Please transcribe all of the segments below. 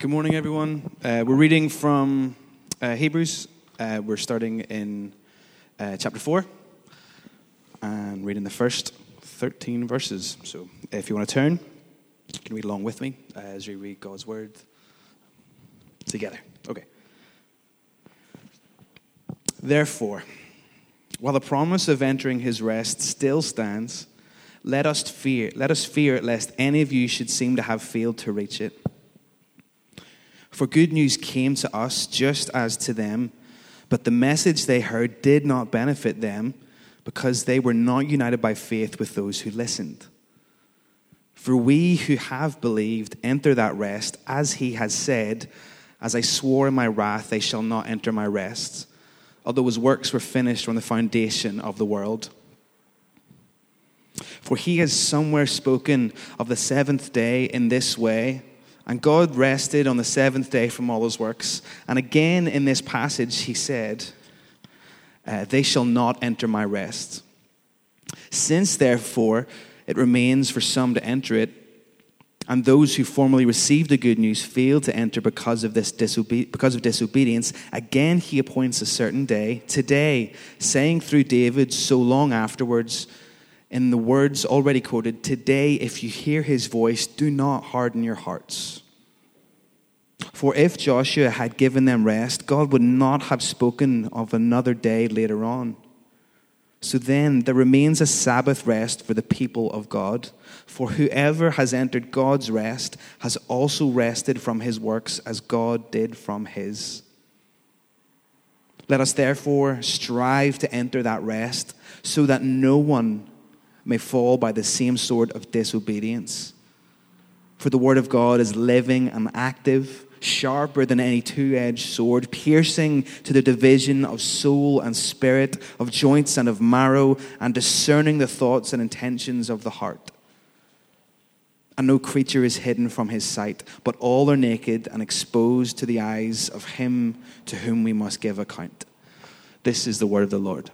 Good morning, everyone. Uh, we're reading from uh, Hebrews. Uh, we're starting in uh, chapter 4 and reading the first 13 verses. So if you want to turn, you can read along with me as we read God's word together. Okay. Therefore, while the promise of entering his rest still stands, let us fear, let us fear lest any of you should seem to have failed to reach it. For good news came to us just as to them, but the message they heard did not benefit them because they were not united by faith with those who listened. For we who have believed enter that rest, as he has said, As I swore in my wrath, they shall not enter my rest, although his works were finished from the foundation of the world. For he has somewhere spoken of the seventh day in this way. And God rested on the seventh day from all his works. And again in this passage, he said, uh, They shall not enter my rest. Since, therefore, it remains for some to enter it, and those who formerly received the good news failed to enter because of this disobe- because of disobedience, again he appoints a certain day, today, saying through David so long afterwards, in the words already quoted, Today, if you hear his voice, do not harden your hearts. For if Joshua had given them rest, God would not have spoken of another day later on. So then, there remains a Sabbath rest for the people of God. For whoever has entered God's rest has also rested from his works as God did from his. Let us therefore strive to enter that rest so that no one may fall by the same sort of disobedience. For the word of God is living and active, sharper than any two edged sword, piercing to the division of soul and spirit, of joints and of marrow, and discerning the thoughts and intentions of the heart. And no creature is hidden from his sight, but all are naked and exposed to the eyes of him to whom we must give account. This is the word of the Lord.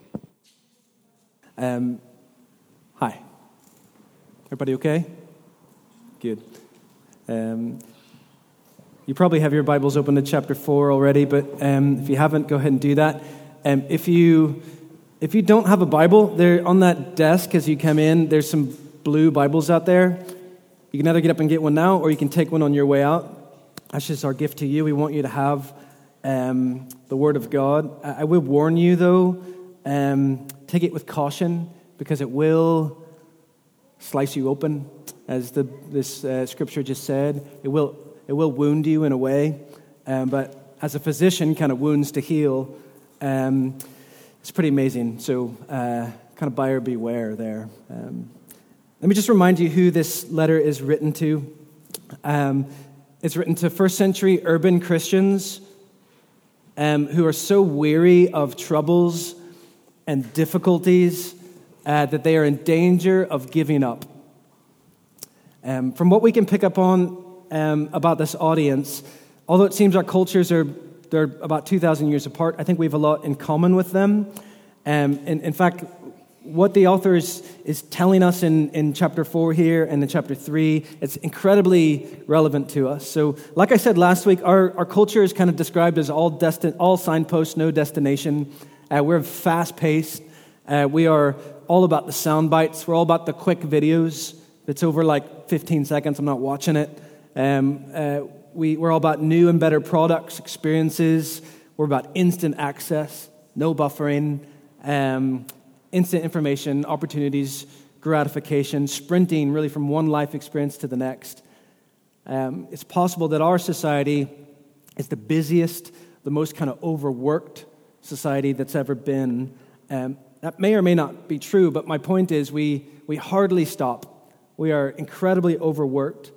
Um, hi. Everybody okay? Good. Um, you probably have your Bibles open to chapter 4 already, but um, if you haven't, go ahead and do that. Um, if, you, if you don't have a Bible, there on that desk as you come in, there's some blue Bibles out there. You can either get up and get one now, or you can take one on your way out. That's just our gift to you. We want you to have um, the Word of God. I, I will warn you, though, um, take it with caution because it will slice you open, as the, this uh, scripture just said. It will, it will wound you in a way, um, but as a physician, kind of wounds to heal. Um, it's pretty amazing. So, uh, kind of buyer beware there. Um, let me just remind you who this letter is written to. Um, it's written to first century urban Christians um, who are so weary of troubles and difficulties uh, that they are in danger of giving up. Um, from what we can pick up on um, about this audience, although it seems our cultures are they're about 2,000 years apart, I think we have a lot in common with them. Um, in, in fact, what the author is, is telling us in, in chapter 4 here and in chapter 3, it's incredibly relevant to us. So, like I said last week, our, our culture is kind of described as all, destin- all signposts, no destination. Uh, we're fast paced. Uh, we are all about the sound bites. We're all about the quick videos. It's over like 15 seconds, I'm not watching it. Um, uh, we, we're all about new and better products, experiences. We're about instant access, no buffering, um, instant information, opportunities, gratification, sprinting really from one life experience to the next. Um, it's possible that our society is the busiest, the most kind of overworked society that's ever been. Um, that may or may not be true, but my point is we, we hardly stop. We are incredibly overworked.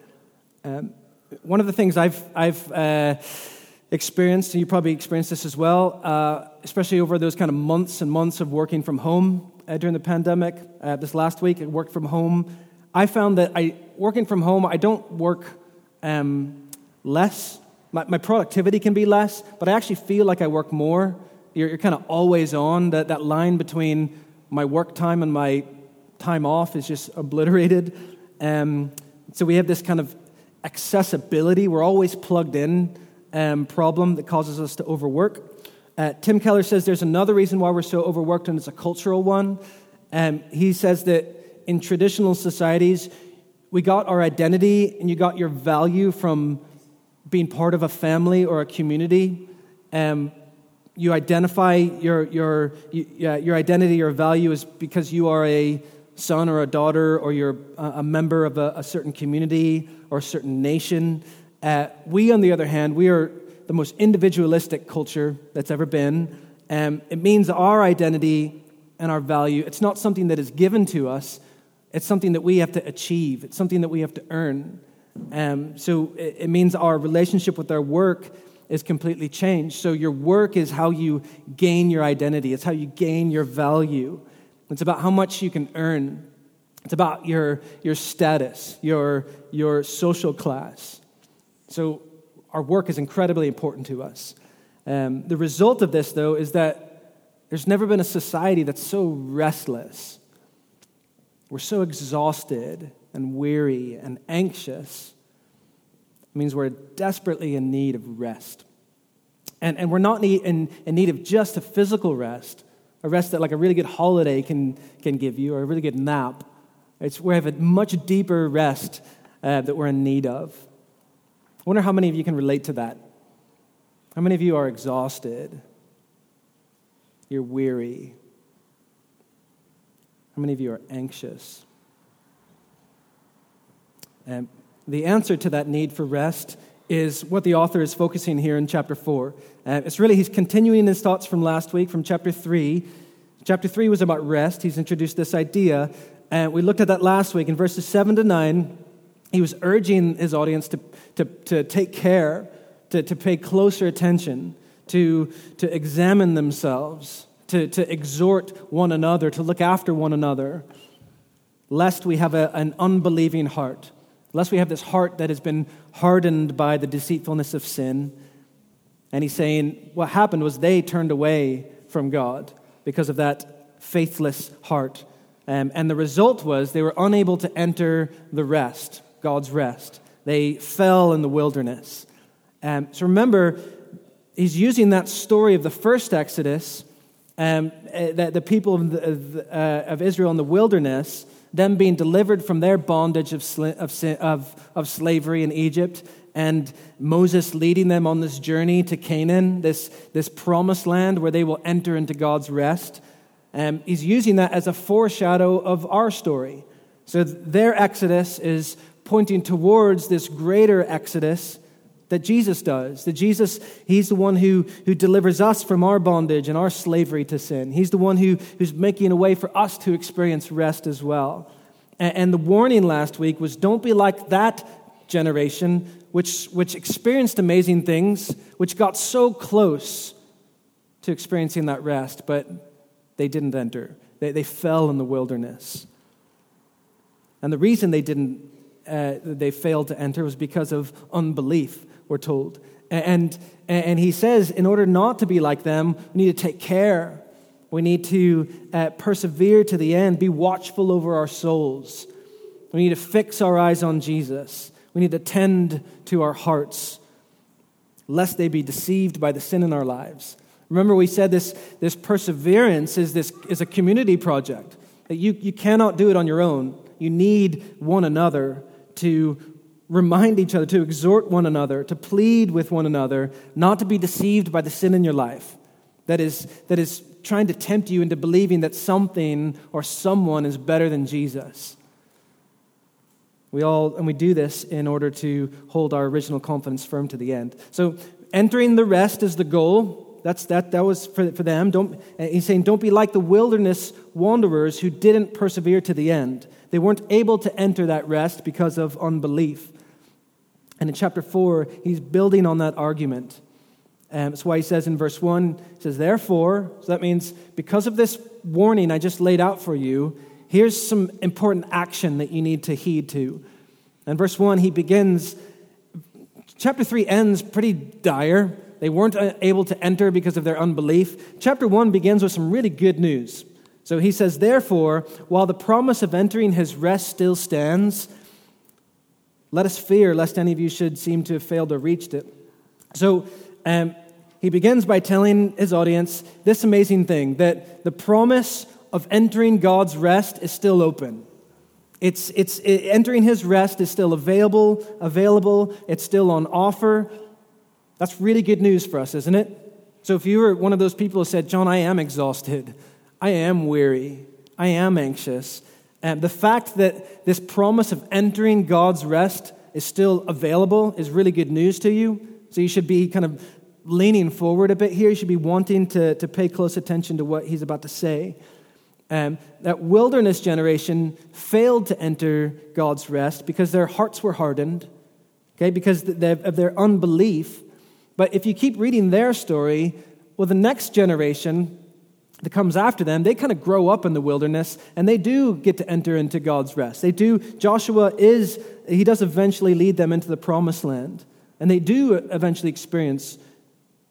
Um, one of the things I've, I've uh, experienced, and you probably experienced this as well, uh, especially over those kind of months and months of working from home uh, during the pandemic. Uh, this last week, I worked from home. I found that I, working from home, I don't work um, less. My, my, productivity can be less, but I actually feel like I work more. You're, you're kind of always on. That, that line between my work time and my time off is just obliterated. Um, so we have this kind of accessibility, we're always plugged in um, problem that causes us to overwork. Uh, Tim Keller says there's another reason why we're so overworked, and it's a cultural one. Um, he says that in traditional societies, we got our identity and you got your value from being part of a family or a community. Um, you identify your, your, your identity or value is because you are a son or a daughter or you're a member of a, a certain community or a certain nation. Uh, we, on the other hand, we are the most individualistic culture that's ever been. Um, it means our identity and our value, it's not something that is given to us, it's something that we have to achieve, it's something that we have to earn. Um, so it, it means our relationship with our work is completely changed. So your work is how you gain your identity, it's how you gain your value. It's about how much you can earn. It's about your, your status, your, your social class. So our work is incredibly important to us. Um, the result of this, though, is that there's never been a society that's so restless. We're so exhausted and weary and anxious. It means we're desperately in need of rest. And, and we're not in, in need of just a physical rest, a rest that like a really good holiday can, can give you, or a really good nap. It's, we have a much deeper rest uh, that we're in need of. I wonder how many of you can relate to that. How many of you are exhausted? You're weary. How many of you are anxious? And the answer to that need for rest is what the author is focusing here in chapter 4. Uh, it's really, he's continuing his thoughts from last week, from chapter 3. Chapter 3 was about rest. He's introduced this idea. And we looked at that last week. In verses 7 to 9, he was urging his audience to, to, to take care, to, to pay closer attention, to, to examine themselves, to, to exhort one another, to look after one another, lest we have a, an unbelieving heart Lest we have this heart that has been hardened by the deceitfulness of sin. And he's saying what happened was they turned away from God because of that faithless heart. Um, and the result was they were unable to enter the rest, God's rest. They fell in the wilderness. Um, so remember, he's using that story of the first Exodus, um, uh, that the people of, the, uh, of Israel in the wilderness them being delivered from their bondage of, of, of, of slavery in Egypt, and Moses leading them on this journey to Canaan, this, this promised land where they will enter into God's rest. Um, he's using that as a foreshadow of our story. So their exodus is pointing towards this greater exodus that Jesus does. That Jesus, He's the one who, who delivers us from our bondage and our slavery to sin. He's the one who, who's making a way for us to experience rest as well. And, and the warning last week was don't be like that generation which, which experienced amazing things, which got so close to experiencing that rest, but they didn't enter. They, they fell in the wilderness. And the reason they didn't, uh, they failed to enter was because of unbelief we're told. And, and he says, in order not to be like them, we need to take care. We need to uh, persevere to the end, be watchful over our souls. We need to fix our eyes on Jesus. We need to tend to our hearts, lest they be deceived by the sin in our lives. Remember, we said this, this perseverance is, this, is a community project, that you, you cannot do it on your own. You need one another to remind each other, to exhort one another, to plead with one another, not to be deceived by the sin in your life that is, that is trying to tempt you into believing that something or someone is better than Jesus. We all, and we do this in order to hold our original confidence firm to the end. So, entering the rest is the goal. That's, that, that was for, for them. Don't, he's saying, don't be like the wilderness wanderers who didn't persevere to the end. They weren't able to enter that rest because of unbelief. And in chapter 4, he's building on that argument. Um, that's why he says in verse 1, he says, Therefore, so that means because of this warning I just laid out for you, here's some important action that you need to heed to. And verse 1, he begins, chapter 3 ends pretty dire. They weren't uh, able to enter because of their unbelief. Chapter 1 begins with some really good news. So he says, Therefore, while the promise of entering his rest still stands, Let us fear, lest any of you should seem to have failed or reached it. So um, he begins by telling his audience this amazing thing that the promise of entering God's rest is still open. It's, it's it, entering his rest is still available, available, it's still on offer. That's really good news for us, isn't it? So if you were one of those people who said, John, I am exhausted, I am weary, I am anxious, and the fact that this promise of entering God's rest is still available is really good news to you. So you should be kind of leaning forward a bit here. You should be wanting to, to pay close attention to what he's about to say. Um, that wilderness generation failed to enter God's rest because their hearts were hardened, okay, because of their unbelief. But if you keep reading their story, well, the next generation that comes after them, they kind of grow up in the wilderness and they do get to enter into God's rest. They do, Joshua is, he does eventually lead them into the promised land. And they do eventually experience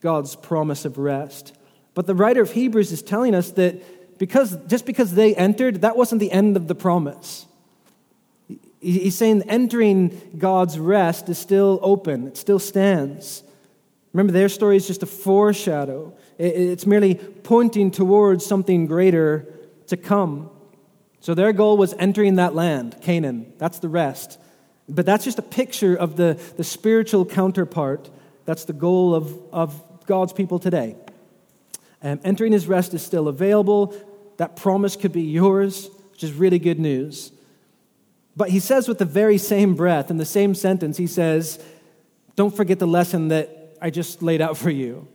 God's promise of rest. But the writer of Hebrews is telling us that because, just because they entered, that wasn't the end of the promise. He's saying entering God's rest is still open, it still stands. Remember, their story is just a foreshadow. It's merely pointing towards something greater to come. So their goal was entering that land, Canaan. That's the rest. But that's just a picture of the, the spiritual counterpart. That's the goal of, of God's people today. Um, entering his rest is still available. That promise could be yours, which is really good news. But he says, with the very same breath, in the same sentence, he says, Don't forget the lesson that I just laid out for you.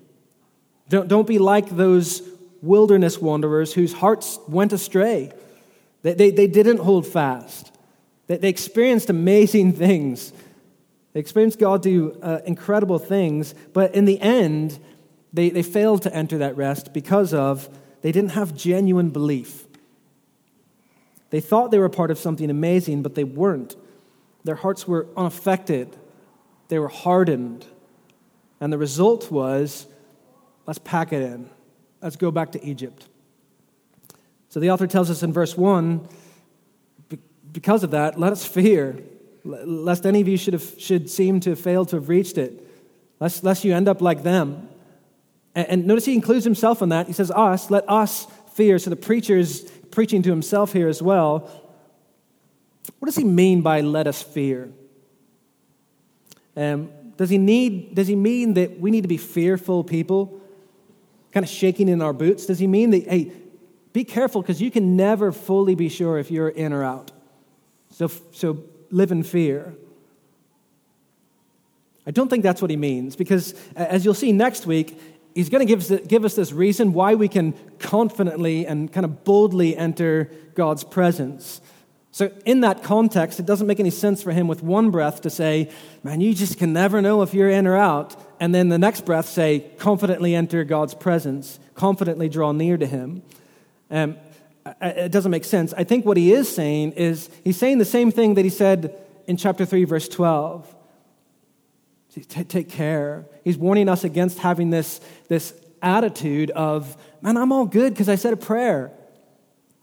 Don't, don't be like those wilderness wanderers whose hearts went astray. They, they, they didn't hold fast. They, they experienced amazing things. They experienced God do uh, incredible things, but in the end, they, they failed to enter that rest because of they didn't have genuine belief. They thought they were part of something amazing, but they weren't. Their hearts were unaffected, they were hardened. And the result was Let's pack it in. Let's go back to Egypt. So the author tells us in verse 1 because of that, let us fear, lest any of you should, have, should seem to have failed to have reached it, lest, lest you end up like them. And, and notice he includes himself in that. He says, Us, let us fear. So the preacher is preaching to himself here as well. What does he mean by let us fear? Um, does, he need, does he mean that we need to be fearful people? Kind of shaking in our boots? Does he mean that, hey, be careful because you can never fully be sure if you're in or out? So, so live in fear. I don't think that's what he means because, as you'll see next week, he's going to give give us this reason why we can confidently and kind of boldly enter God's presence. So, in that context, it doesn't make any sense for him with one breath to say, Man, you just can never know if you're in or out. And then the next breath say, Confidently enter God's presence, confidently draw near to him. Um, it doesn't make sense. I think what he is saying is he's saying the same thing that he said in chapter 3, verse 12. Take care. He's warning us against having this, this attitude of, Man, I'm all good because I said a prayer.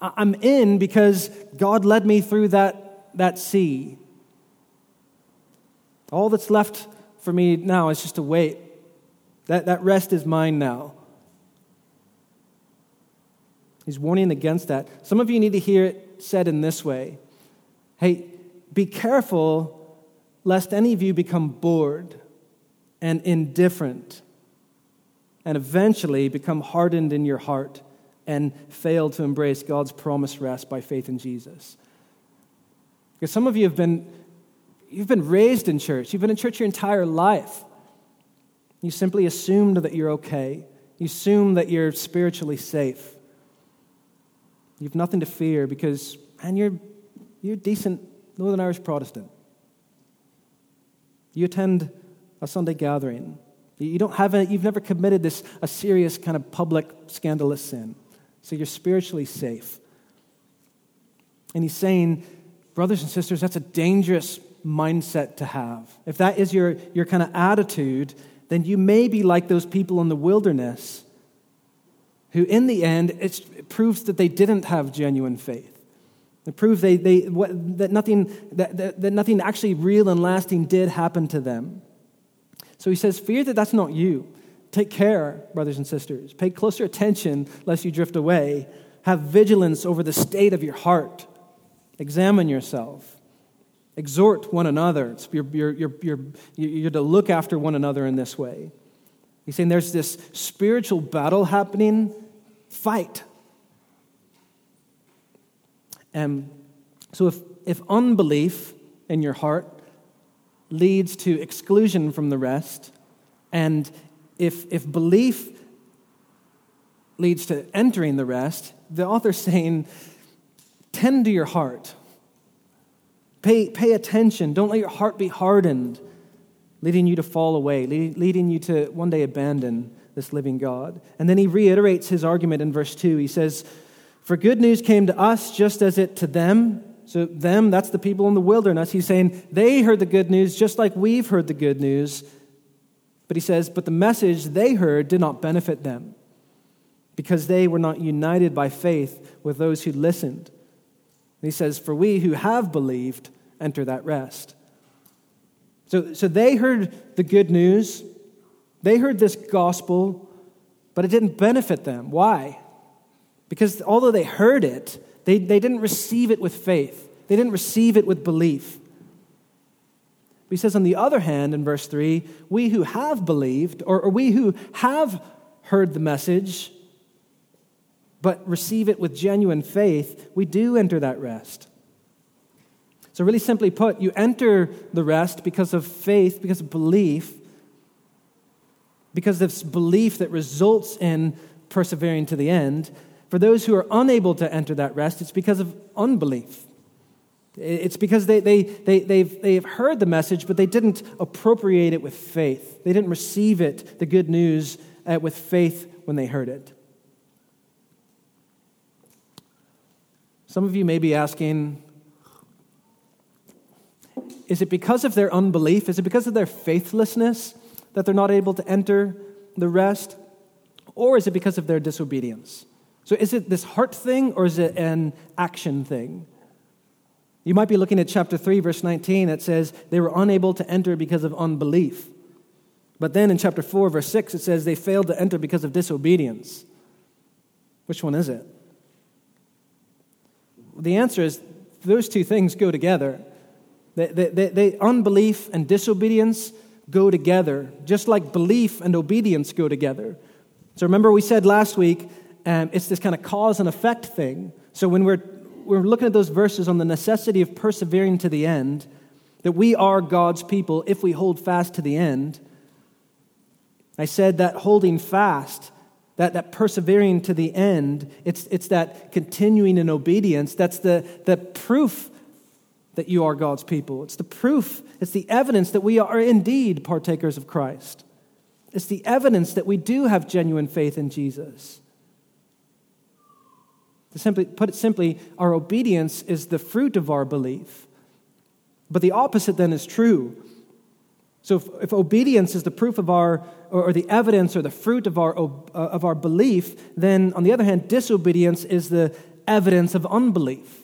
I'm in because God led me through that, that sea. All that's left for me now is just to wait. That, that rest is mine now. He's warning against that. Some of you need to hear it said in this way Hey, be careful lest any of you become bored and indifferent and eventually become hardened in your heart and failed to embrace God's promised rest by faith in Jesus. Because some of you have been, you've been raised in church, you've been in church your entire life. You simply assumed that you're okay, you assume that you're spiritually safe. You have nothing to fear because, and you're, you're decent Northern Irish Protestant. You attend a Sunday gathering. You don't have a, you've never committed this a serious kind of public scandalous sin. So you're spiritually safe. And he's saying, brothers and sisters, that's a dangerous mindset to have. If that is your, your kind of attitude, then you may be like those people in the wilderness who, in the end, it proves that they didn't have genuine faith. It proves they, they, what, that, nothing, that, that, that nothing actually real and lasting did happen to them. So he says, Fear that that's not you. Take care, brothers and sisters. Pay closer attention lest you drift away. Have vigilance over the state of your heart. Examine yourself. Exhort one another. You're, you're, you're, you're, to look after one another in this way. He's saying there's this spiritual battle happening. Fight. And so if, if unbelief in your heart leads to exclusion from the rest, and if, if belief leads to entering the rest, the author's saying, tend to your heart. Pay, pay attention. Don't let your heart be hardened, leading you to fall away, leading you to one day abandon this living God. And then he reiterates his argument in verse 2. He says, For good news came to us just as it to them. So, them, that's the people in the wilderness. He's saying they heard the good news just like we've heard the good news. But he says, But the message they heard did not benefit them because they were not united by faith with those who listened. And he says, For we who have believed enter that rest. So, so they heard the good news, they heard this gospel, but it didn't benefit them. Why? Because although they heard it, they, they didn't receive it with faith, they didn't receive it with belief. But he says, on the other hand, in verse 3, we who have believed, or, or we who have heard the message, but receive it with genuine faith, we do enter that rest. So, really simply put, you enter the rest because of faith, because of belief, because of belief that results in persevering to the end. For those who are unable to enter that rest, it's because of unbelief. It's because they, they, they, they've, they've heard the message, but they didn't appropriate it with faith. They didn't receive it, the good news, uh, with faith when they heard it. Some of you may be asking, is it because of their unbelief? Is it because of their faithlessness that they're not able to enter the rest? Or is it because of their disobedience? So is it this heart thing or is it an action thing? You might be looking at chapter 3, verse 19. It says, they were unable to enter because of unbelief. But then in chapter 4, verse 6, it says, they failed to enter because of disobedience. Which one is it? The answer is those two things go together. They, they, they, unbelief and disobedience go together, just like belief and obedience go together. So remember, we said last week um, it's this kind of cause and effect thing. So when we're, we're looking at those verses on the necessity of persevering to the end, that we are God's people if we hold fast to the end, I said that holding fast that, that persevering to the end, it's, it's that continuing in obedience. That's the, the proof that you are God's people. It's the proof, it's the evidence that we are indeed partakers of Christ. It's the evidence that we do have genuine faith in Jesus. Simply, put it simply, our obedience is the fruit of our belief. But the opposite then is true. So if, if obedience is the proof of our, or, or, the evidence or the fruit of our, uh, of our belief, then on the other hand, disobedience is the evidence of unbelief.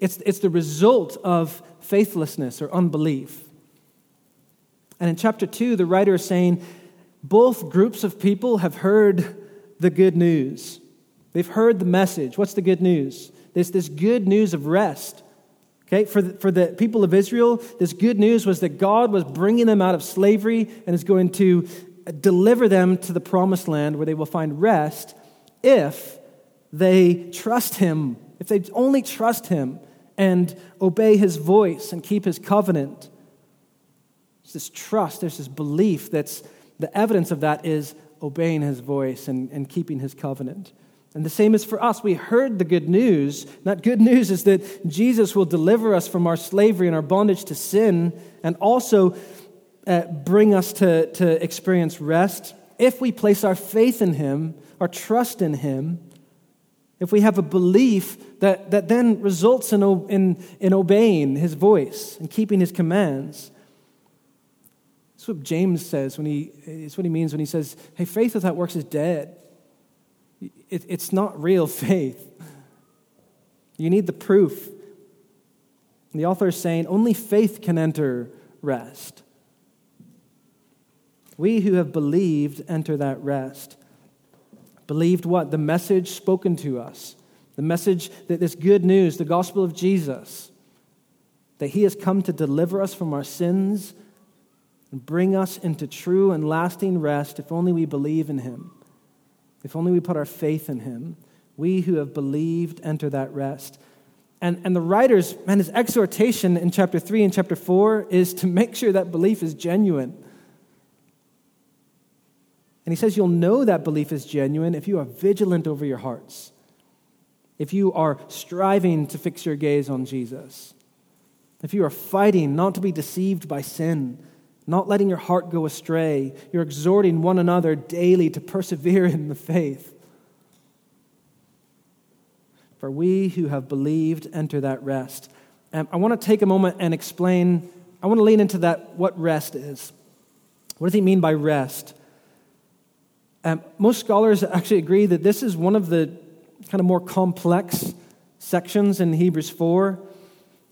It's, it's the result of faithlessness or unbelief. And in chapter 2, the writer is saying both groups of people have heard the good news. They've heard the message. What's the good news? There's this good news of rest. Okay, for the, for the people of Israel, this good news was that God was bringing them out of slavery and is going to deliver them to the promised land where they will find rest if they trust Him, if they only trust Him and obey His voice and keep His covenant. There's this trust, there's this belief that's the evidence of that is obeying His voice and, and keeping His covenant. And the same is for us. We heard the good news. That good news is that Jesus will deliver us from our slavery and our bondage to sin and also uh, bring us to, to experience rest if we place our faith in Him, our trust in Him, if we have a belief that, that then results in, in, in obeying His voice and keeping His commands. That's what James says when he, it's what he means when he says, hey, faith without works is dead. It, it's not real faith. You need the proof. The author is saying only faith can enter rest. We who have believed enter that rest. Believed what? The message spoken to us. The message that this good news, the gospel of Jesus, that he has come to deliver us from our sins and bring us into true and lasting rest if only we believe in him. If only we put our faith in him. We who have believed enter that rest. And, and the writer's, and his exhortation in chapter 3 and chapter 4 is to make sure that belief is genuine. And he says you'll know that belief is genuine if you are vigilant over your hearts, if you are striving to fix your gaze on Jesus, if you are fighting not to be deceived by sin, not letting your heart go astray, you're exhorting one another daily to persevere in the faith. For we who have believed enter that rest. And I want to take a moment and explain, I want to lean into that, what rest is. What does he mean by rest? Um, most scholars actually agree that this is one of the kind of more complex sections in Hebrews 4.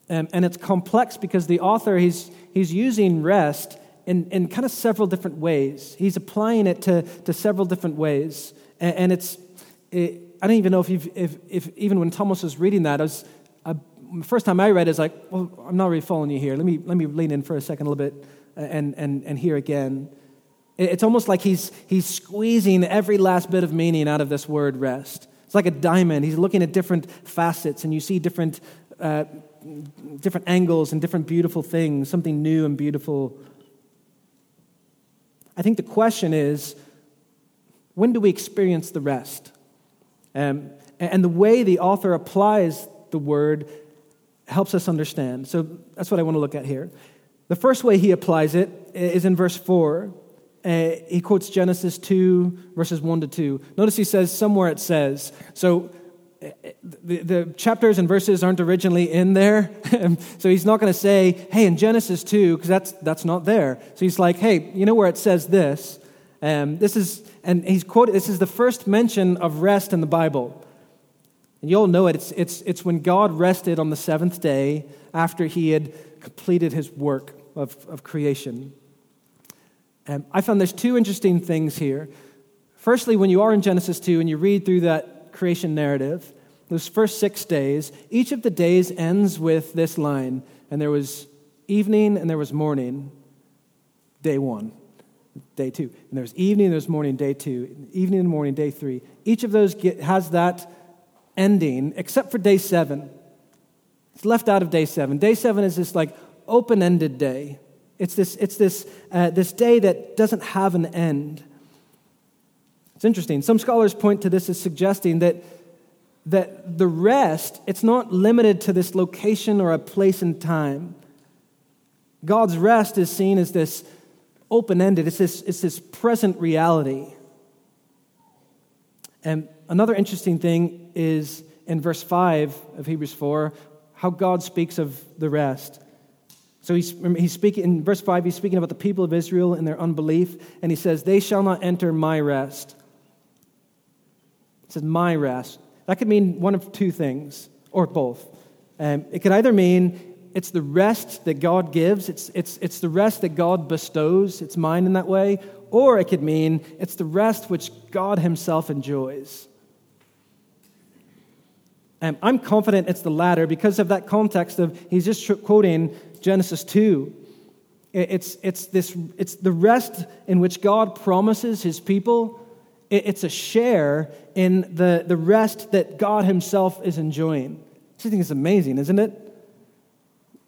Um, and it's complex because the author, he's, he's using rest in, in kind of several different ways. He's applying it to, to several different ways. And, and it's, it, I don't even know if, if, if even when Thomas was reading that, I was, I, the first time I read it, I was like, well, I'm not really following you here. Let me, let me lean in for a second, a little bit, and, and, and hear again. It's almost like he's, he's squeezing every last bit of meaning out of this word rest. It's like a diamond. He's looking at different facets, and you see different, uh, different angles and different beautiful things, something new and beautiful. I think the question is when do we experience the rest? Um, and the way the author applies the word helps us understand. So that's what I want to look at here. The first way he applies it is in verse 4. Uh, he quotes Genesis 2, verses 1 to 2. Notice he says, somewhere it says. So the, the chapters and verses aren't originally in there. so he's not going to say, hey, in Genesis 2, because that's, that's not there. So he's like, hey, you know where it says this? Um, this is, and he's quoted, this is the first mention of rest in the Bible. And you all know it. It's, it's, it's when God rested on the seventh day after he had completed his work of, of creation. Um, I found there's two interesting things here. Firstly, when you are in Genesis 2 and you read through that creation narrative, those first six days, each of the days ends with this line, and there was evening and there was morning, day one day two. And there's evening, there's morning, day two. Evening and morning, day three. Each of those get, has that ending, except for day seven. It's left out of day seven. Day seven is this like open ended day. It's this, it's this, uh, this day that doesn't have an end. It's interesting. Some scholars point to this as suggesting that, that the rest, it's not limited to this location or a place and time. God's rest is seen as this open ended, it's this, it's this present reality. And another interesting thing is in verse 5 of Hebrews 4, how God speaks of the rest. So he's, he's speaking in verse 5, he's speaking about the people of Israel and their unbelief, and he says, They shall not enter my rest. It says, My rest. That could mean one of two things, or both. Um, it could either mean it's the rest that God gives, it's, it's, it's the rest that God bestows, it's mine in that way, or it could mean it's the rest which God Himself enjoys. And I'm confident it's the latter because of that context of he's just quoting Genesis 2. It's, it's, this, it's the rest in which God promises his people. It's a share in the, the rest that God himself is enjoying. I think it's amazing, isn't it?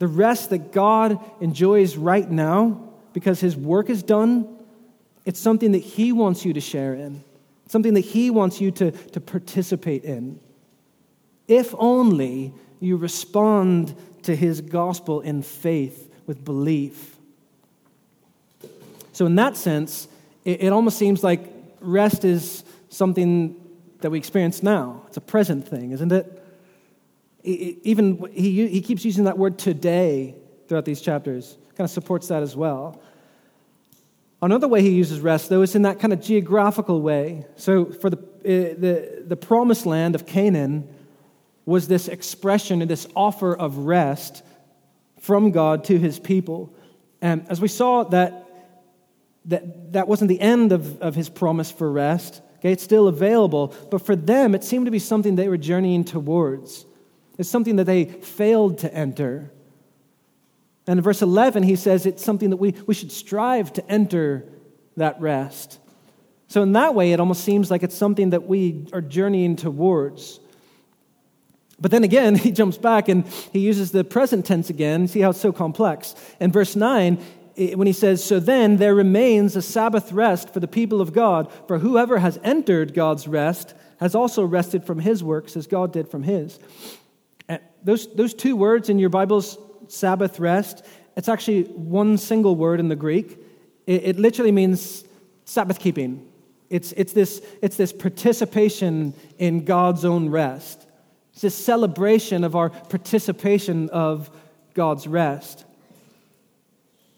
The rest that God enjoys right now because his work is done, it's something that he wants you to share in, something that he wants you to, to participate in. If only you respond to his gospel in faith with belief. So, in that sense, it, it almost seems like rest is something that we experience now. It's a present thing, isn't it? Even he, he keeps using that word today throughout these chapters, kind of supports that as well. Another way he uses rest, though, is in that kind of geographical way. So, for the, uh, the, the promised land of Canaan, was this expression and this offer of rest from God to his people. And as we saw, that, that, that wasn't the end of, of his promise for rest. Okay, it's still available. But for them, it seemed to be something they were journeying towards. It's something that they failed to enter. And in verse 11, he says it's something that we, we should strive to enter that rest. So, in that way, it almost seems like it's something that we are journeying towards. But then again, he jumps back and he uses the present tense again. See how it's so complex. In verse 9, when he says, So then there remains a Sabbath rest for the people of God, for whoever has entered God's rest has also rested from his works as God did from his. Those, those two words in your Bible's Sabbath rest, it's actually one single word in the Greek. It, it literally means Sabbath keeping. It's, it's, this, it's this participation in God's own rest. It's this celebration of our participation of God's rest.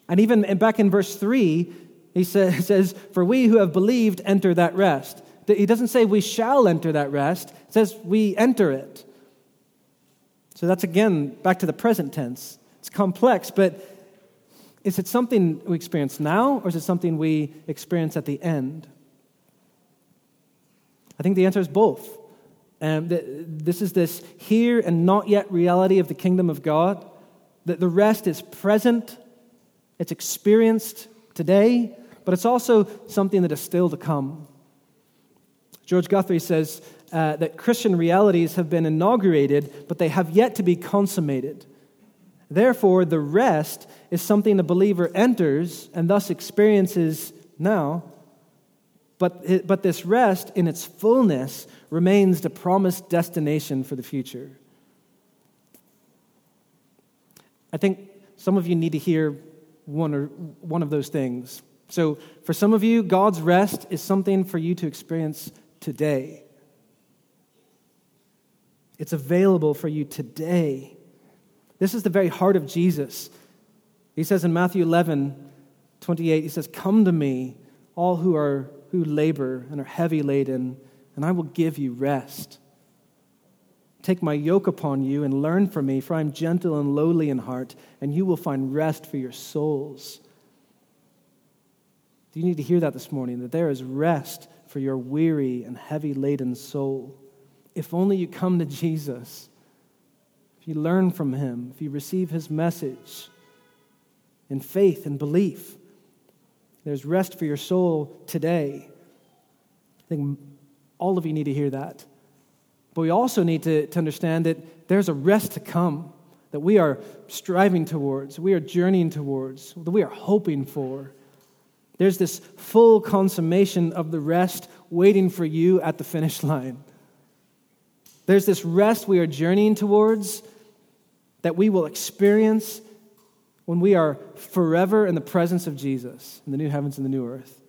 And even back in verse 3, he says, For we who have believed enter that rest. He doesn't say we shall enter that rest, it says we enter it. So that's again back to the present tense. It's complex, but is it something we experience now or is it something we experience at the end? I think the answer is both. Um, this is this here and not yet reality of the kingdom of God. That the rest is present, it's experienced today, but it's also something that is still to come. George Guthrie says uh, that Christian realities have been inaugurated, but they have yet to be consummated. Therefore, the rest is something the believer enters and thus experiences now. But, but this rest in its fullness remains the promised destination for the future. I think some of you need to hear one, or, one of those things. So, for some of you, God's rest is something for you to experience today. It's available for you today. This is the very heart of Jesus. He says in Matthew 11, 28, he says, Come to me, all who are who labor and are heavy laden, and I will give you rest. Take my yoke upon you and learn from me, for I am gentle and lowly in heart, and you will find rest for your souls. Do you need to hear that this morning? That there is rest for your weary and heavy laden soul. If only you come to Jesus if you learn from him, if you receive his message in faith and belief, there's rest for your soul today. I think all of you need to hear that. But we also need to, to understand that there's a rest to come that we are striving towards, we are journeying towards, that we are hoping for. There's this full consummation of the rest waiting for you at the finish line. There's this rest we are journeying towards that we will experience when we are forever in the presence of Jesus in the new heavens and the new earth.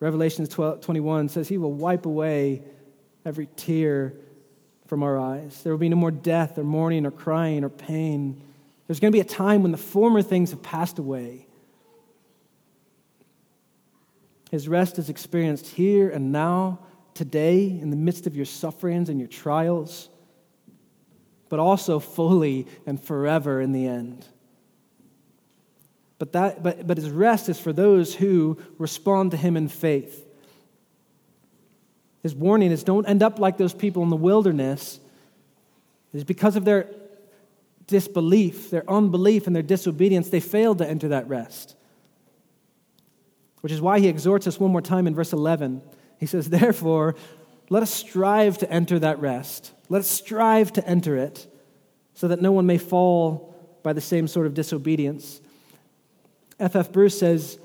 Revelation 12, 21 says he will wipe away every tear from our eyes. There will be no more death or mourning or crying or pain. There's going to be a time when the former things have passed away. His rest is experienced here and now, today, in the midst of your sufferings and your trials but also fully and forever in the end. But, that, but, but his rest is for those who respond to him in faith. His warning is don't end up like those people in the wilderness. It is because of their disbelief, their unbelief, and their disobedience, they failed to enter that rest. Which is why he exhorts us one more time in verse 11. He says, Therefore, let us strive to enter that rest. Let us strive to enter it so that no one may fall by the same sort of disobedience. F.F. F. Bruce says,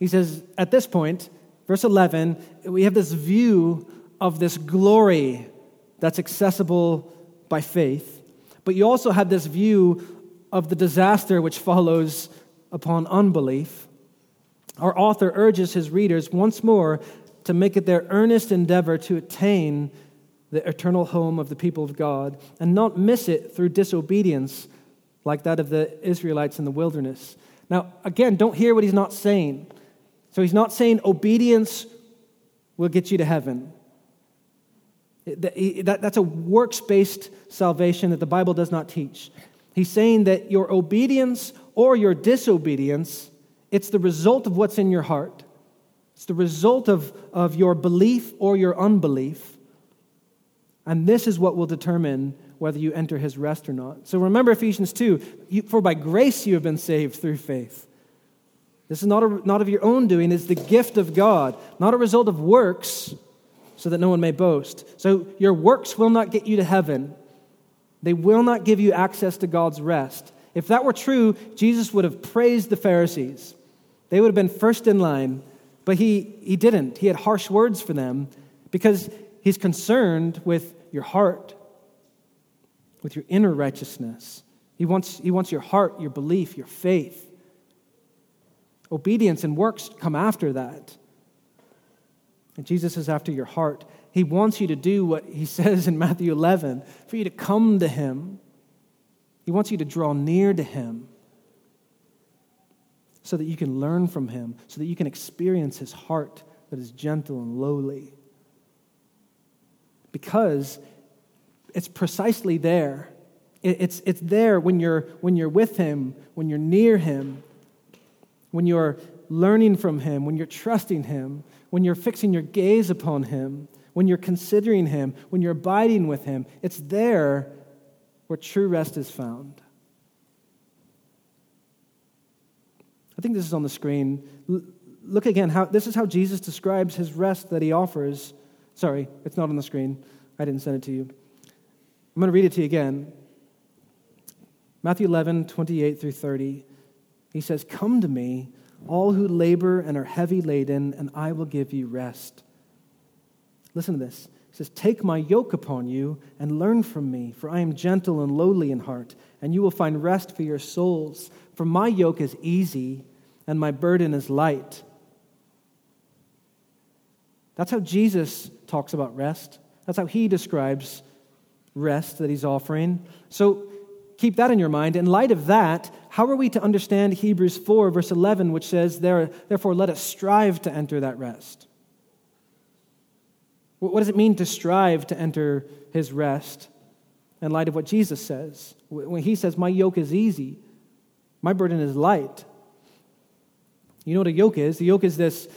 he says, at this point, verse 11, we have this view of this glory that's accessible by faith, but you also have this view of the disaster which follows upon unbelief. Our author urges his readers once more to make it their earnest endeavor to attain the eternal home of the people of God and not miss it through disobedience like that of the Israelites in the wilderness. Now, again, don't hear what he's not saying. So he's not saying obedience will get you to heaven. That's a works based salvation that the Bible does not teach. He's saying that your obedience or your disobedience, it's the result of what's in your heart. It's the result of, of your belief or your unbelief. And this is what will determine whether you enter his rest or not. So remember Ephesians 2 for by grace you have been saved through faith. This is not, a, not of your own doing, it's the gift of God, not a result of works, so that no one may boast. So your works will not get you to heaven, they will not give you access to God's rest. If that were true, Jesus would have praised the Pharisees. They would have been first in line, but he, he didn't. He had harsh words for them because he's concerned with your heart, with your inner righteousness. He wants, he wants your heart, your belief, your faith. Obedience and works come after that. And Jesus is after your heart. He wants you to do what he says in Matthew 11 for you to come to him. He wants you to draw near to him so that you can learn from him, so that you can experience his heart that is gentle and lowly. Because it's precisely there. It's, it's there when you're, when you're with him, when you're near him, when you're learning from him, when you're trusting him, when you're fixing your gaze upon him, when you're considering him, when you're abiding with him. It's there where true rest is found. I think this is on the screen. Look again how this is how Jesus describes his rest that he offers. Sorry, it's not on the screen. I didn't send it to you. I'm going to read it to you again. Matthew 11, 28 through 30. He says, Come to me, all who labor and are heavy laden, and I will give you rest. Listen to this. He says, Take my yoke upon you and learn from me, for I am gentle and lowly in heart, and you will find rest for your souls. For my yoke is easy and my burden is light. That's how Jesus talks about rest. That's how he describes rest that he's offering. So keep that in your mind. In light of that, how are we to understand Hebrews 4, verse 11, which says, Therefore, let us strive to enter that rest? What does it mean to strive to enter his rest in light of what Jesus says? When he says, My yoke is easy, my burden is light. You know what a yoke is? The yoke is this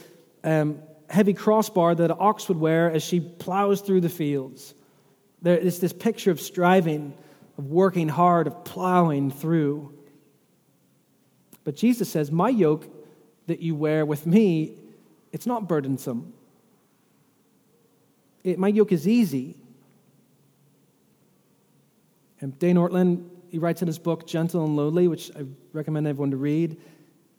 um, heavy crossbar that an ox would wear as she plows through the fields. There is this picture of striving, of working hard, of plowing through. But Jesus says, My yoke that you wear with me, it's not burdensome. It, my yoke is easy. And Dane Ortlund, he writes in his book, Gentle and Lowly, which I recommend everyone to read.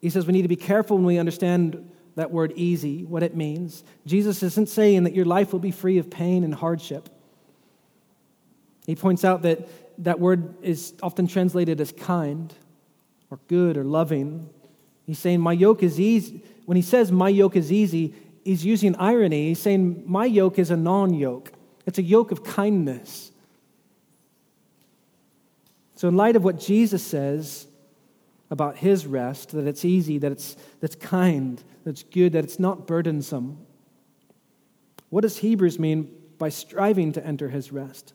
He says we need to be careful when we understand that word easy, what it means. Jesus isn't saying that your life will be free of pain and hardship. He points out that that word is often translated as kind or good or loving. He's saying, My yoke is easy. When he says, My yoke is easy, he's using irony. He's saying, My yoke is a non yoke, it's a yoke of kindness. So, in light of what Jesus says, about his rest, that it's easy, that it's that's kind, that's good, that it's not burdensome. What does Hebrews mean by striving to enter his rest?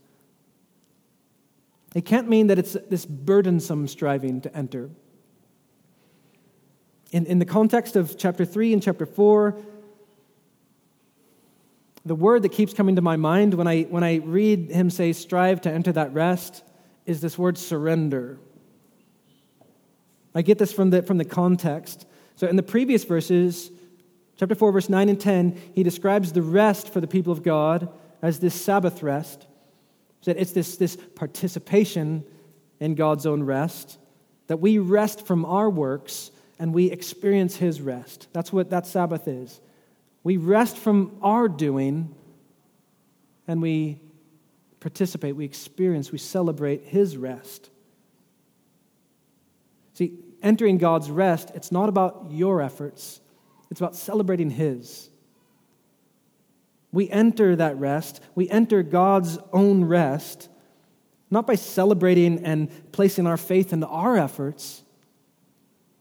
It can't mean that it's this burdensome striving to enter. In, in the context of chapter 3 and chapter 4, the word that keeps coming to my mind when I, when I read him say, strive to enter that rest, is this word surrender. I get this from the, from the context. So, in the previous verses, chapter 4, verse 9 and 10, he describes the rest for the people of God as this Sabbath rest. So it's this, this participation in God's own rest, that we rest from our works and we experience his rest. That's what that Sabbath is. We rest from our doing and we participate, we experience, we celebrate his rest. See, entering God's rest, it's not about your efforts, it's about celebrating His. We enter that rest, we enter God's own rest, not by celebrating and placing our faith in our efforts,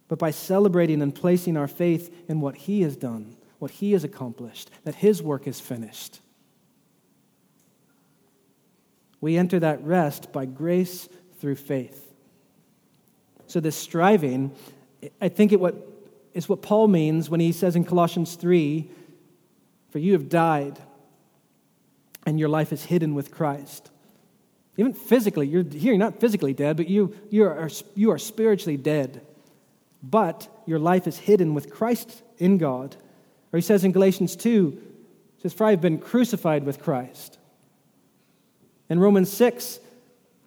but by celebrating and placing our faith in what He has done, what He has accomplished, that His work is finished. We enter that rest by grace through faith. So, this striving, I think it what, is what Paul means when he says in Colossians 3 For you have died, and your life is hidden with Christ. Even physically, you're here, you're not physically dead, but you, you, are, you are spiritually dead. But your life is hidden with Christ in God. Or he says in Galatians 2, says, For I have been crucified with Christ. In Romans 6,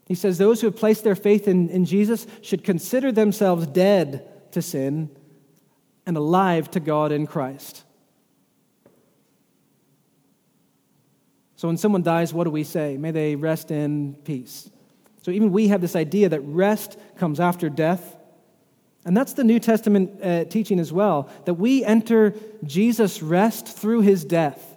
he says, Those who have placed their faith in, in Jesus should consider themselves dead to sin and alive to God in Christ. So when someone dies, what do we say? May they rest in peace. So even we have this idea that rest comes after death. And that's the New Testament uh, teaching as well, that we enter Jesus' rest through his death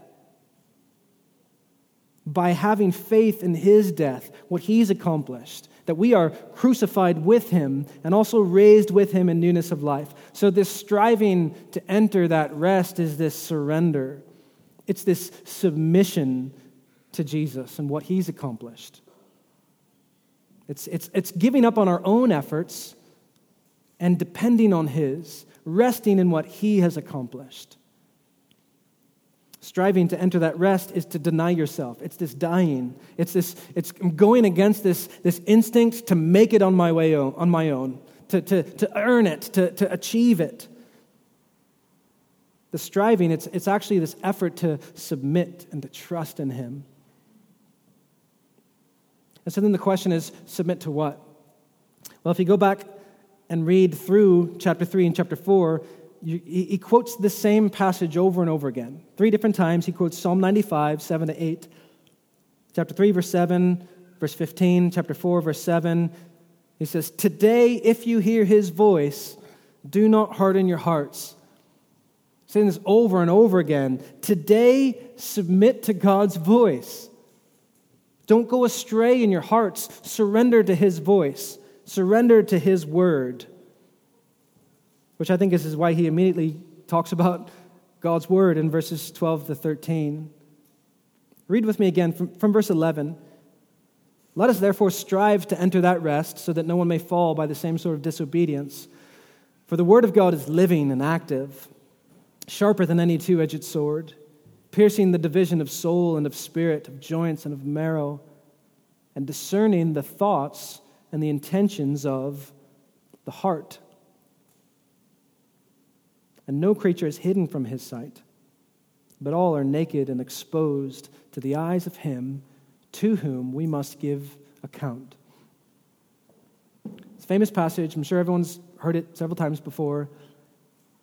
by having faith in his death, what he's accomplished, that we are crucified with him and also raised with him in newness of life. So, this striving to enter that rest is this surrender, it's this submission to Jesus and what he's accomplished. It's, it's, it's giving up on our own efforts and depending on his, resting in what he has accomplished. Striving to enter that rest is to deny yourself. It's this dying. It's this it's going against this, this instinct to make it on my way on my own, to, to, to earn it, to, to achieve it. The striving, it's, it's actually this effort to submit and to trust in Him. And so then the question is submit to what? Well, if you go back and read through chapter 3 and chapter 4, you, he quotes the same passage over and over again. Three different times he quotes Psalm 95, 7 to 8. Chapter 3, verse 7, verse 15, chapter 4, verse 7. He says, Today, if you hear his voice, do not harden your hearts. Saying this over and over again. Today, submit to God's voice. Don't go astray in your hearts. Surrender to his voice, surrender to his word which I think is why he immediately talks about God's word in verses 12 to 13. Read with me again from, from verse 11. Let us therefore strive to enter that rest so that no one may fall by the same sort of disobedience. For the word of God is living and active, sharper than any two edged sword, piercing the division of soul and of spirit, of joints and of marrow, and discerning the thoughts and the intentions of the heart and no creature is hidden from his sight, but all are naked and exposed to the eyes of him to whom we must give account. It's a famous passage. I'm sure everyone's heard it several times before.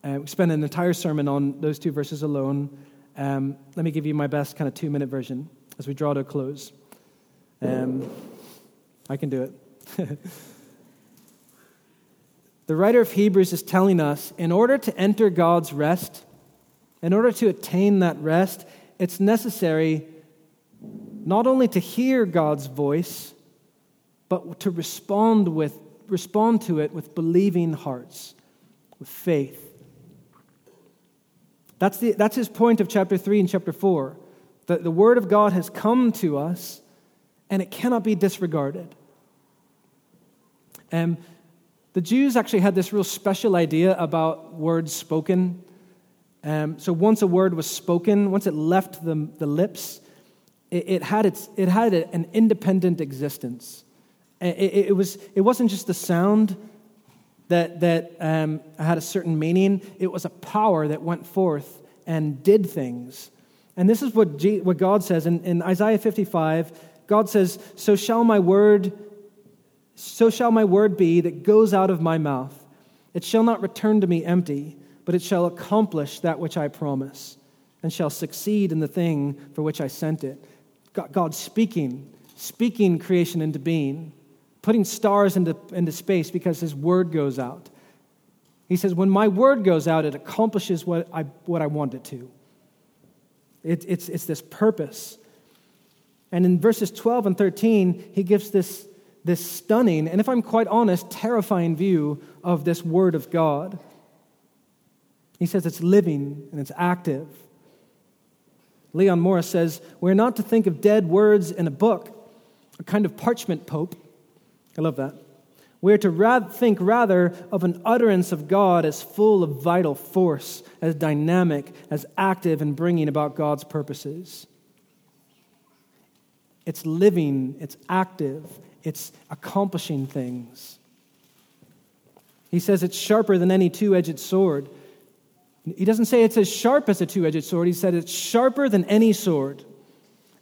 Uh, we spent an entire sermon on those two verses alone. Um, let me give you my best kind of two minute version as we draw to a close. Um, I can do it. The writer of Hebrews is telling us in order to enter God's rest, in order to attain that rest, it's necessary not only to hear God's voice, but to respond, with, respond to it with believing hearts, with faith. That's, the, that's his point of chapter 3 and chapter 4. That the Word of God has come to us and it cannot be disregarded. Um, the Jews actually had this real special idea about words spoken. Um, so once a word was spoken, once it left the, the lips, it, it had, its, it had an independent existence. It, it, it, was, it wasn't just the sound that, that um, had a certain meaning, it was a power that went forth and did things. And this is what, G, what God says in, in Isaiah 55. God says, So shall my word so shall my word be that goes out of my mouth. It shall not return to me empty, but it shall accomplish that which I promise, and shall succeed in the thing for which I sent it. God speaking, speaking creation into being, putting stars into, into space because his word goes out. He says, When my word goes out, it accomplishes what I, what I want it to. It, it's, it's this purpose. And in verses 12 and 13, he gives this this stunning, and if I'm quite honest, terrifying view of this Word of God. He says it's living and it's active. Leon Morris says, We're not to think of dead words in a book, a kind of parchment pope. I love that. We are to ra- think rather of an utterance of God as full of vital force, as dynamic, as active in bringing about God's purposes. It's living, it's active, it's accomplishing things. He says it's sharper than any two edged sword. He doesn't say it's as sharp as a two edged sword, he said it's sharper than any sword.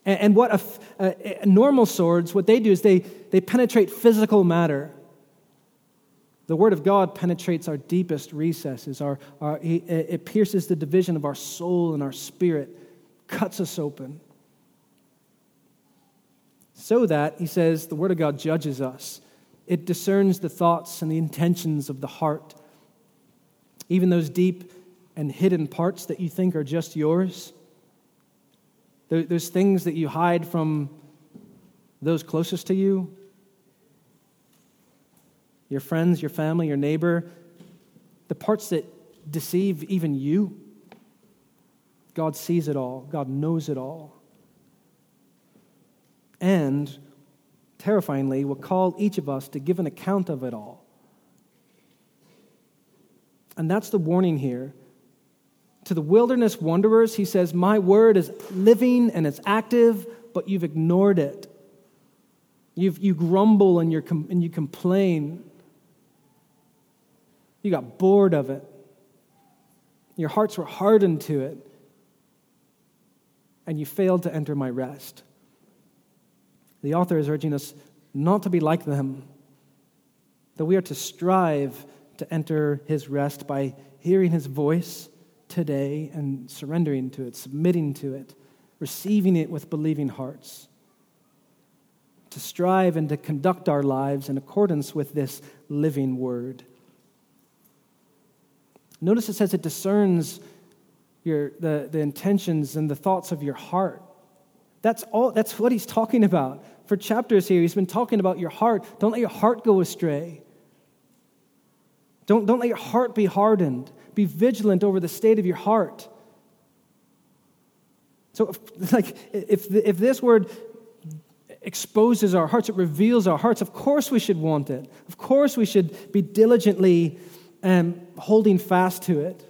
And, and what a, a, normal swords, what they do is they, they penetrate physical matter. The Word of God penetrates our deepest recesses. Our, our, it pierces the division of our soul and our spirit, cuts us open. So that, he says, the Word of God judges us. It discerns the thoughts and the intentions of the heart. Even those deep and hidden parts that you think are just yours. There's things that you hide from those closest to you your friends, your family, your neighbor, the parts that deceive even you. God sees it all, God knows it all. And, terrifyingly, will call each of us to give an account of it all. And that's the warning here. To the wilderness wanderers, he says, My word is living and it's active, but you've ignored it. You've, you grumble and, you're, and you complain. You got bored of it. Your hearts were hardened to it. And you failed to enter my rest. The author is urging us not to be like them, that we are to strive to enter his rest by hearing his voice today and surrendering to it, submitting to it, receiving it with believing hearts. To strive and to conduct our lives in accordance with this living word. Notice it says it discerns your, the, the intentions and the thoughts of your heart. That's, all, that's what he's talking about. For chapters here, he's been talking about your heart. Don't let your heart go astray. Don't, don't let your heart be hardened. Be vigilant over the state of your heart. So, if, like, if, if this word exposes our hearts, it reveals our hearts, of course we should want it. Of course we should be diligently and holding fast to it.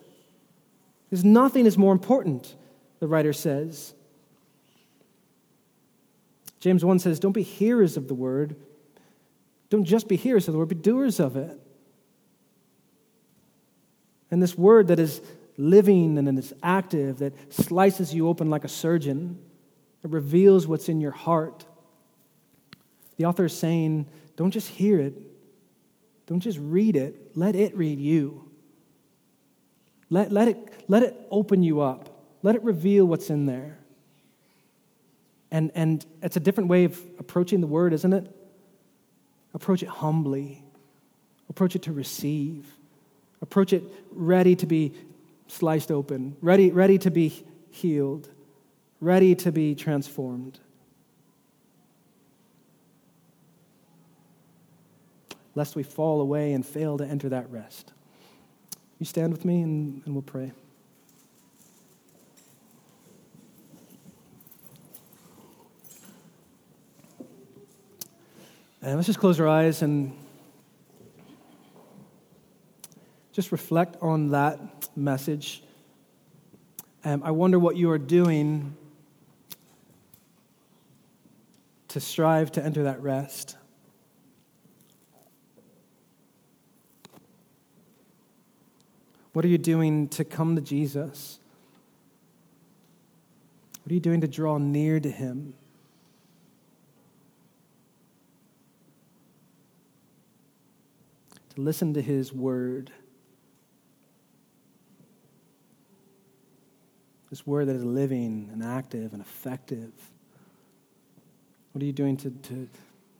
Because nothing is more important, the writer says. James 1 says, Don't be hearers of the word. Don't just be hearers of the word, be doers of it. And this word that is living and is active, that slices you open like a surgeon, it reveals what's in your heart. The author is saying, Don't just hear it, don't just read it, let it read you. Let, let, it, let it open you up, let it reveal what's in there. And, and it's a different way of approaching the word, isn't it? Approach it humbly, approach it to receive, approach it ready to be sliced open, ready, ready to be healed, ready to be transformed. lest we fall away and fail to enter that rest. You stand with me and, and we'll pray. And let's just close our eyes and just reflect on that message. Um, I wonder what you are doing to strive to enter that rest. What are you doing to come to Jesus? What are you doing to draw near to Him? To listen to His word. This word that is living and active and effective. What are you doing to, to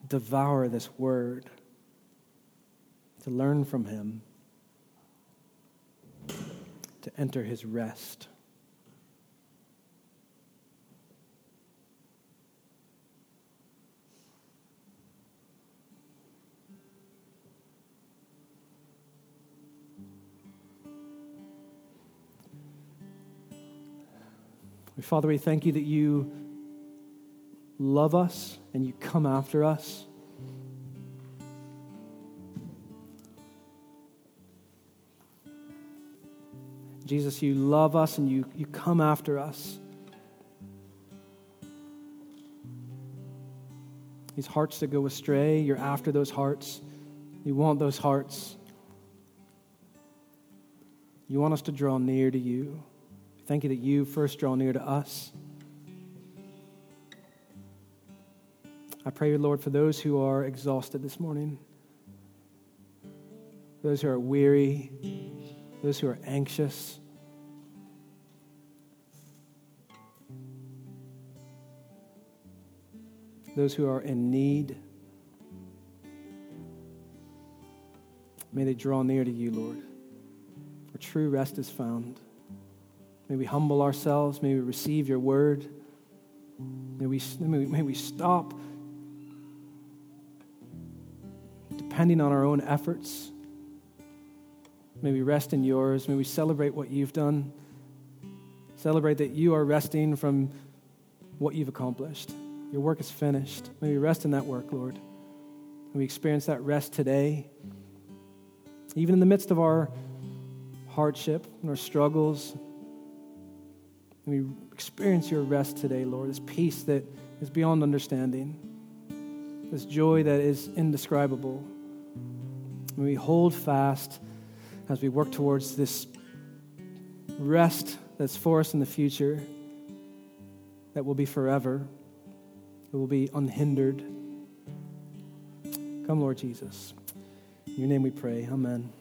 devour this word? To learn from Him? to enter his rest. Father, we thank you that you love us and you come after us. Jesus, you love us and you, you come after us. These hearts that go astray, you're after those hearts. You want those hearts. You want us to draw near to you. Thank you that you first draw near to us. I pray, Lord, for those who are exhausted this morning, those who are weary, those who are anxious. Those who are in need, may they draw near to you, Lord, where true rest is found. May we humble ourselves. May we receive your word. May we, may we, stop depending on our own efforts. May we rest in yours. May we celebrate what you've done. Celebrate that you are resting from what you've accomplished. Your work is finished. May we rest in that work, Lord. May we experience that rest today. Even in the midst of our hardship and our struggles, we experience your rest today, Lord, this peace that is beyond understanding, this joy that is indescribable. May we hold fast as we work towards this rest that's for us in the future, that will be forever, that will be unhindered. Come, Lord Jesus. In your name we pray. Amen.